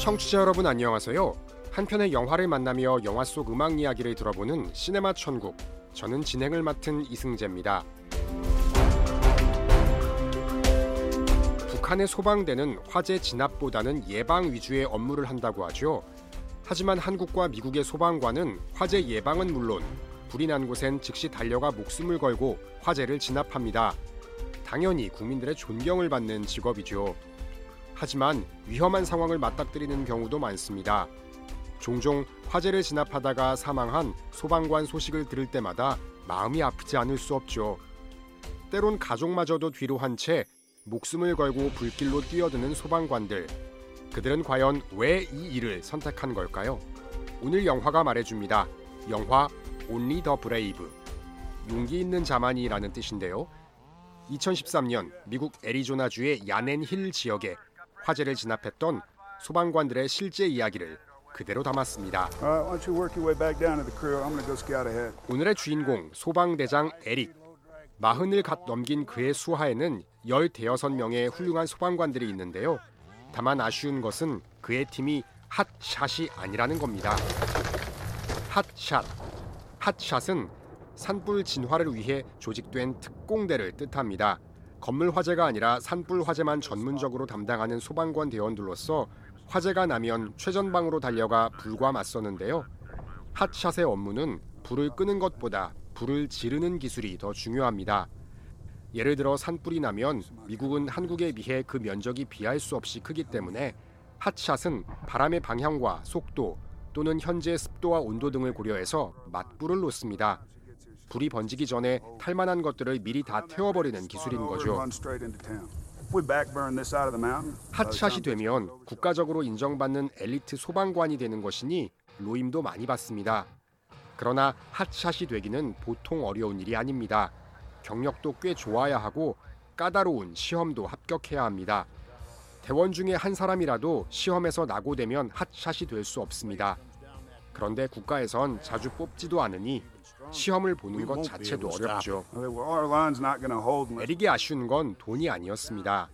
청취자 여러분 안녕하세요. 한 편의 영화를 만나며 영화 속 음악 이야기를 들어보는 시네마 천국. 저는 진행을 맡은 이승재입니다. 북한의 소방대는 화재 진압보다는 예방 위주의 업무를 한다고 하죠. 하지만 한국과 미국의 소방관은 화재 예방은 물론 불이 난 곳엔 즉시 달려가 목숨을 걸고 화재를 진압합니다. 당연히 국민들의 존경을 받는 직업이죠. 하지만 위험한 상황을 맞닥뜨리는 경우도 많습니다. 종종 화재를 진압하다가 사망한 소방관 소식을 들을 때마다 마음이 아프지 않을 수 없죠. 때론 가족마저도 뒤로 한 채 목숨을 걸고 불길로 뛰어드는 소방관들. 그들은 과연 왜 이 일을 선택한 걸까요? 오늘 영화가 말해줍니다. 영화 Only the Brave. 용기 있는 자만이라는 뜻인데요. 2013년 미국 애리조나주의 야넬 힐 지역에 화재를 진압했던 소방관들의 실제 이야기를 그대로 담았습니다. 오늘의 주인공 소방대장 에릭. 마흔을 갓 넘긴 그의 수하에는 15명의 훌륭한 소방관들이 있는데요. 다만 아쉬운 것은 그의 팀이 핫샷이 아니라는 겁니다. 핫샷. 핫샷은 산불 진화를 위해 조직된 특공대를 뜻합니다. 건물 화재가 아니라 산불 화재만 전문적으로 담당하는 소방관 대원들로서 화재가 나면 최전방으로 달려가 불과 맞서는데요. 핫샷의 업무는 불을 끄는 것보다 불을 지르는 기술이 더 중요합니다. 예를 들어 산불이 나면 미국은 한국에 비해 그 면적이 비할 수 없이 크기 때문에 핫샷은 바람의 방향과 속도 또는 현재 습도와 온도 등을 고려해서 맞불을 놓습니다. 불이 번지기 전에 탈만한 것들을 미리 다 태워버리는 기술인 거죠. 핫샷이 되면 국가적으로 인정받는 엘리트 소방관이 되는 것이니 로임도 많이 받습니다. 그러나 핫샷이 되기는 보통 어려운 일이 아닙니다. 경력도 꽤 좋아야 하고 까다로운 시험도 합격해야 합니다. 대원 중에 한 사람이라도 시험에서 낙오되면 핫샷이 될 수 없습니다. 그런데 국가에선 자주 뽑지도 않으니 시험을 보는 것 자체도 어렵죠. 에릭이 아쉬운 건 돈이 아니었습니다.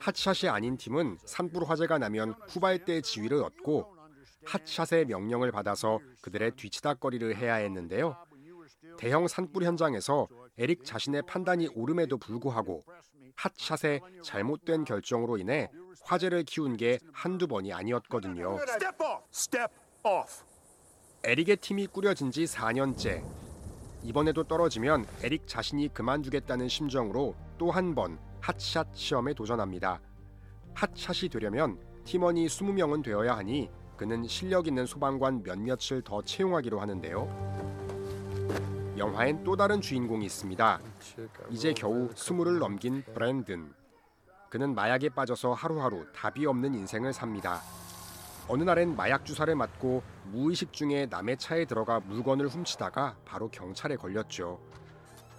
핫샷이 아닌 팀은 산불 화재가 나면 후발대 지휘를 얻고 핫샷의 명령을 받아서 그들의 뒤치다거리를 해야 했는데요. 대형 산불 현장에서 에릭 자신의 판단이 옳음에도 불구하고 핫샷의 잘못된 결정으로 인해 화재를 키운 게 한두 번이 아니었거든요. 에릭의 팀이 꾸려진 지 4년째. 이번에도 떨어지면 에릭 자신이 그만두겠다는 심정으로 또 한 번 핫샷 시험에 도전합니다. 핫샷이 되려면 팀원이 20명은 되어야 하니 그는 실력 있는 소방관 몇몇을 더 채용하기로 하는데요. 영화엔 또 다른 주인공이 있습니다. 이제 겨우 스물을 넘긴 브랜든. 그는 마약에 빠져서 하루하루 답이 없는 인생을 삽니다. 어느 날엔 마약 주사를 맞고 무의식 중에 남의 차에 들어가 물건을 훔치다가 바로 경찰에 걸렸죠.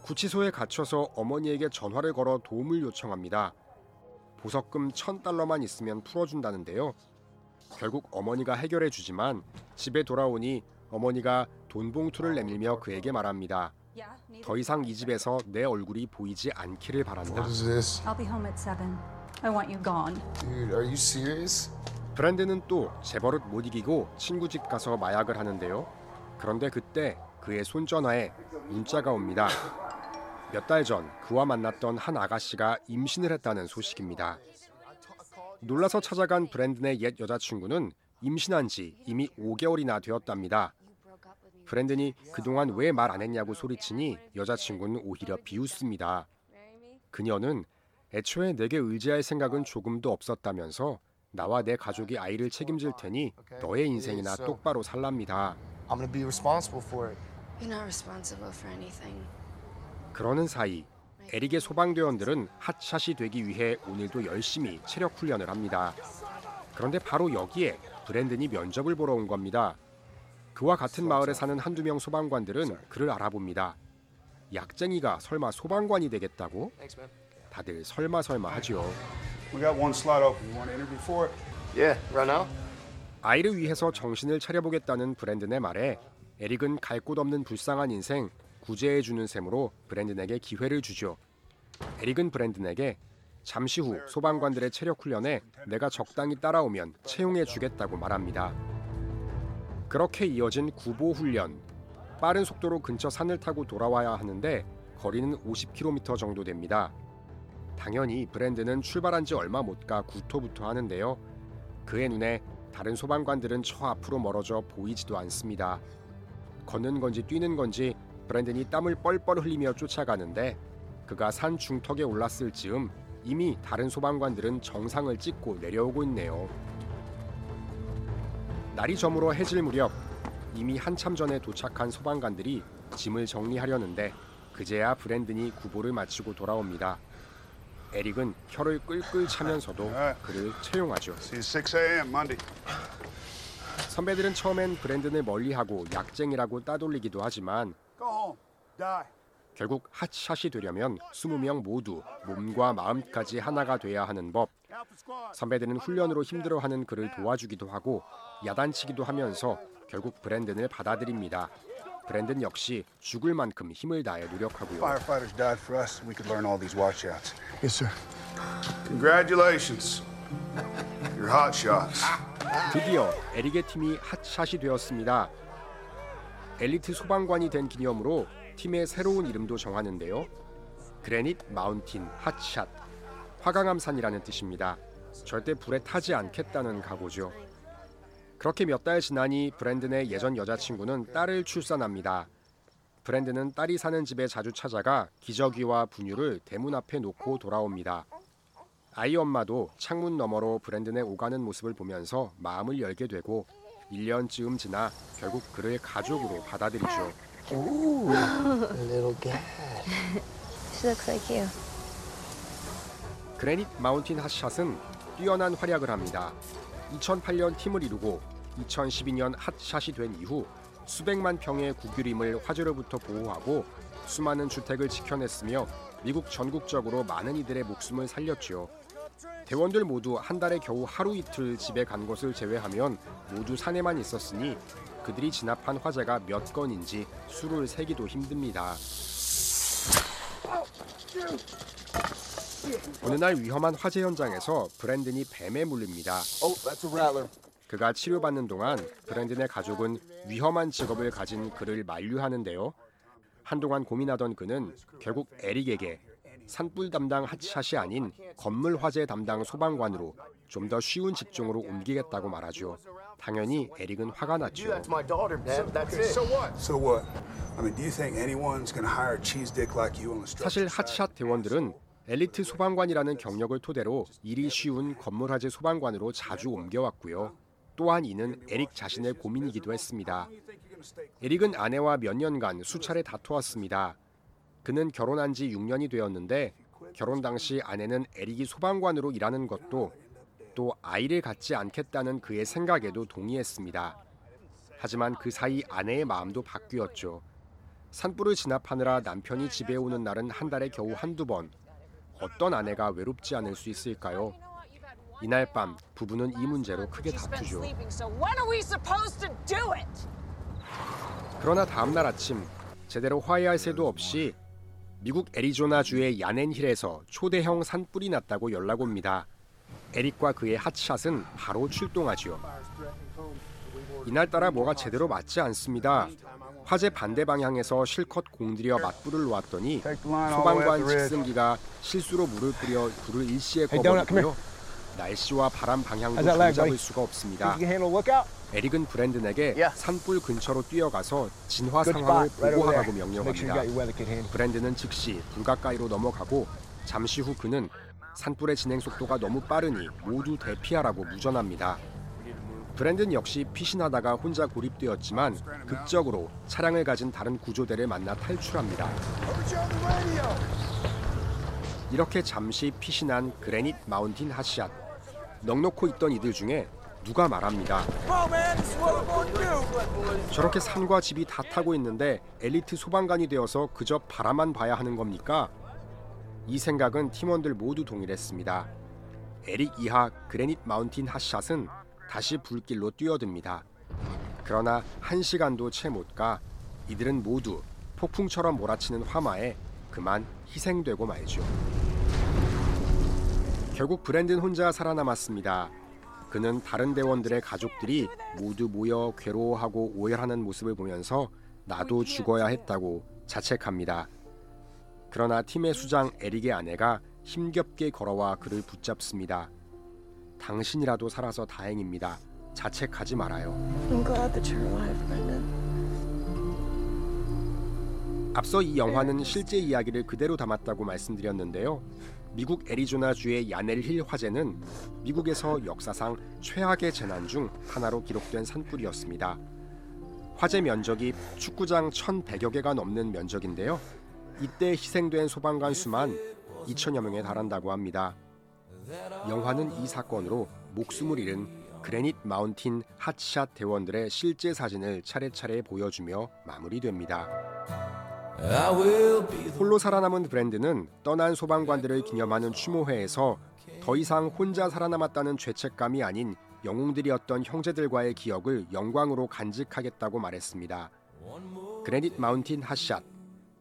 구치소에 갇혀서 어머니에게 전화를 걸어 도움을 요청합니다. 보석금 천 달러만 있으면 풀어준다는데요. 결국 어머니가 해결해 주지만 집에 돌아오니 어머니가 돈 봉투를 내밀며 그에게 말합니다. 더 이상 이 집에서 내 얼굴이 보이지 않기를 바란다. 브랜드는 또 재벌을 못 이기고 친구 집 가서 마약을 하는데요. 그런데 그때 그의 손전화에 문자가 옵니다. 몇 달 전 그와 만났던 한 아가씨가 임신을 했다는 소식입니다. 놀라서 찾아간 브랜든의 옛 여자친구는 임신한 지 이미 5개월이나 되었답니다. 브랜든이 그동안 왜 말 안 했냐고 소리치니 여자친구는 오히려 비웃습니다. 그녀는 애초에 내게 의지할 생각은 조금도 없었다면서 나와 내 가족이 아이를 책임질 테니 너의 인생이나 똑바로 살랍니다. 그러는 사이 에릭의 소방대원들은 핫샷이 되기 위해 오늘도 열심히 체력 훈련을 합니다. 그런데 바로 여기에 브랜든이 면접을 보러 온 겁니다. 그와 같은 마을에 사는 한두 명 소방관들은 그를 알아봅니다. 약쟁이가 설마 소방관이 되겠다고? 다들 설마 설마 하죠. We got one slot open. You want to interview for it? Yeah, right now. 아이를 위해서 정신을 차려보겠다는 브랜든의 말에 에릭은 갈 곳 없는 불쌍한 인생 구제해 주는 셈으로 브랜든에게 기회를 주죠. 에릭은 브랜든에게 잠시 후 소방관들의 체력 훈련에 내가 적당히 따라오면 채용해 주겠다고 말합니다. 그렇게 이어진 구보 훈련. 빠른 속도로 근처 산을 타고 돌아와야 하는데 거리는 50km 정도 됩니다. 당연히 브랜드는 출발한 지 얼마 못 가 구토부터 하는데요. 그의 눈에 다른 소방관들은 저 앞으로 멀어져 보이지도 않습니다. 걷는 건지 뛰는 건지 브랜든이 땀을 뻘뻘 흘리며 쫓아가는데 그가 산 중턱에 올랐을 즈음 이미 다른 소방관들은 정상을 찍고 내려오고 있네요. 날이 저물어 해질 무렵 이미 한참 전에 도착한 소방관들이 짐을 정리하려는데 그제야 브랜든이 구보를 마치고 돌아옵니다. 에릭은 혀를 끌끌 차면서도 그를 채용하죠. You 6 a.m. Monday. 선배들은 처음엔 브랜든을 멀리하고 약쟁이라고 따돌리기도 하지만. 결국 핫샷이 되려면 20명 모두 몸과 마음까지 하나가 돼야 하는 법. 선배들은 훈련으로 힘들어하는 그를 도와주기도 하고 야단치기도 하면서 결국 브랜든을 받아들입니다. 브랜든 역시 죽을 만큼 힘을 다해 노력하고요. Firefighters died for us. We could learn all these washouts. Yes, sir. Congratulations. You're hot shots. 드디어 에릭의 팀이 핫샷이 되었습니다. 엘리트 소방관이 된 기념으로 팀의 새로운 이름도 정하는데요. 그래닛 마운틴 핫샷. 화강암산이라는 뜻입니다. 절대 불에 타지 않겠다는 각오죠. 그렇게 몇 달 지나니 브랜든의 예전 여자친구는 딸을 출산합니다. 브랜든은 딸이 사는 집에 자주 찾아가 기저귀와 분유를 대문 앞에 놓고 돌아옵니다. 아이 엄마도 창문 너머로 브랜든의 오가는 모습을 보면서 마음을 열게 되고 1년쯤 지나 결국 그를 가족으로 받아들이죠. Little guy. She looks like you. 그래닛 마운틴 핫샷은 뛰어난 활약을 합니다. 2008년 팀을 이루고 2012년 핫샷이 된 이후 수백만 평의 국유림을 화재로부터 보호하고 수많은 주택을 지켜냈으며 미국 전국적으로 많은 이들의 목숨을 살렸죠. 대원들 모두 한 달에 겨우 하루 이틀 집에 간 것을 제외하면 모두 산에만 있었으니 그들이 진압한 화재가 몇 건인지 수를 세기도 힘듭니다. 어느 날 위험한 화재 현장에서 브랜든이 뱀에 물립니다. Oh. 그가 치료받는 동안 브랜든의 가족은 위험한 직업을 가진 그를 만류하는데요. 한동안 고민하던 그는 결국 에릭에게 산불 담당 핫샷이 아닌 건물 화재 담당 소방관으로 좀 더 쉬운 직종으로 옮기겠다고 말하죠. 당연히 에릭은 화가 났죠. That's my daughter, Dad. That's it. So what? So what? I mean, do you think anyone's gonna hire a cheese dick like you on the 사실? 핫샷 대원들은 엘리트 소방관이라는 경력을 토대로 일이 쉬운 건물 화재 소방관으로 자주 옮겨왔고요. 또한 이는 에릭 자신의 고민이기도 했습니다. 에릭은 아내와 몇 년간 수차례 다투었습니다. 그는 결혼한 지 6년이 되었는데 결혼 당시 아내는 에릭이 소방관으로 일하는 것도 또 아이를 갖지 않겠다는 그의 생각에도 동의했습니다. 하지만 그 사이 아내의 마음도 바뀌었죠. 산불을 진압하느라 남편이 집에 오는 날은 한 달에 겨우 한두 번. 어떤 아내가 외롭지 않을 수 있을까요? 이날 밤 부부는 이 문제로 크게 다투죠. sleeping, so when are we supposed to do it? 그러나 다음 날 아침 제대로 화해할 새도 없이 미국 애리조나주의 야넨힐에서 초대형 산불이 났다고 연락 옵니다. 에릭과 그의 핫샷은 바로 출동하지요. 이날따라 뭐가 제대로 맞지 않습니다. 화재 반대 방향에서 실컷 공들여 맞불을 놓았더니 소방관. 직승기가 실수로 물을 뿌려 불을 일시에 꺼버리고요. 날씨와 바람 방향도 종잡을? 수가 없습니다. 에릭은 브랜든에게. 산불 근처로 뛰어가서 진화 상황을 보고하라고 명령합니다. 브랜드는 즉시 불 가까이로 넘어가고 잠시 후 그는 산불의 진행 속도가 너무 빠르니 모두 대피하라고 무전합니다. 브랜든 역시 피신하다가 혼자 고립되었지만 극적으로 차량을 가진 다른 구조대를 만나 탈출합니다. 이렇게 잠시 피신한 그래닛 마운틴 핫샷. 넉넉고 있던 이들 중에 누가 말합니다. 저렇게 산과 집이 다 타고 있는데 엘리트 소방관이 되어서 그저 바라만 봐야 하는 겁니까? 이 생각은 팀원들 모두 동일했습니다. 에릭 이하 그래닛 마운틴 핫샷은 다시 불길로 뛰어듭니다. 그러나 한 시간도 채 못 가 이들은 모두 폭풍처럼 몰아치는 화마에 그만 희생되고 말죠. 결국 브랜든 혼자 살아남았습니다. 그는 다른 대원들의 가족들이 모두 모여 괴로워하고 오열하는 모습을 보면서 나도 죽어야 했다고 자책합니다. 그러나 팀의 수장 에릭의 아내가 힘겹게 걸어와 그를 붙잡습니다. 당신이라도 살아서 다행입니다. 자책하지 말아요. 앞서 이 영화는 실제 이야기를 그대로 담았다고 말씀드렸는데요. 미국 애리조나주의 야넬힐 화재는 미국에서 역사상 최악의 재난 중 하나로 기록된 산불이었습니다. 화재 면적이 축구장 1,100여 개가 넘는 면적인데요. 이때 희생된 소방관 수만 2천여 명에 달한다고 합니다. 영화는 이 사건으로 목숨을 잃은 그래닛 마운틴 핫샷 대원들의 실제 사진을 차례차례 보여주며 마무리됩니다. 홀로 살아남은 브랜드는 떠난 소방관들을 기념하는 추모회에서 더 이상 혼자 살아남았다는 죄책감이 아닌 영웅들이었던 형제들과의 기억을 영광으로 간직하겠다고 말했습니다. 그래닛 마운틴 핫샷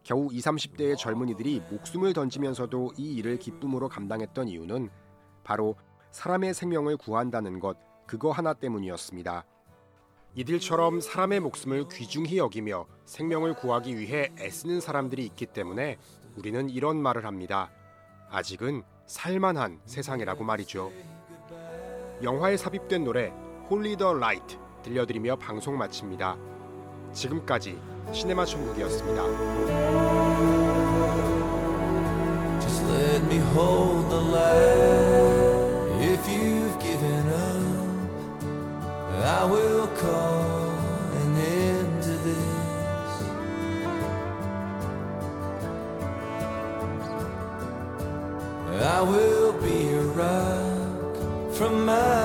겨우 20, 30대의 젊은이들이 목숨을 던지면서도 이 일을 기쁨으로 감당했던 이유는 바로 사람의 생명을 구한다는 것 그거 하나 때문이었습니다. 이들처럼 사람의 목숨을 귀중히 여기며 생명을 구하기 위해 애쓰는 사람들이 있기 때문에 우리는 이런 말을 합니다. 아직은 살만한 세상이라고 말이죠. 영화에 삽입된 노래 Hold the Light 들려드리며 방송 마칩니다. 지금까지 시네마 천국이었습니다. I will call an end to this. I will be a rock from my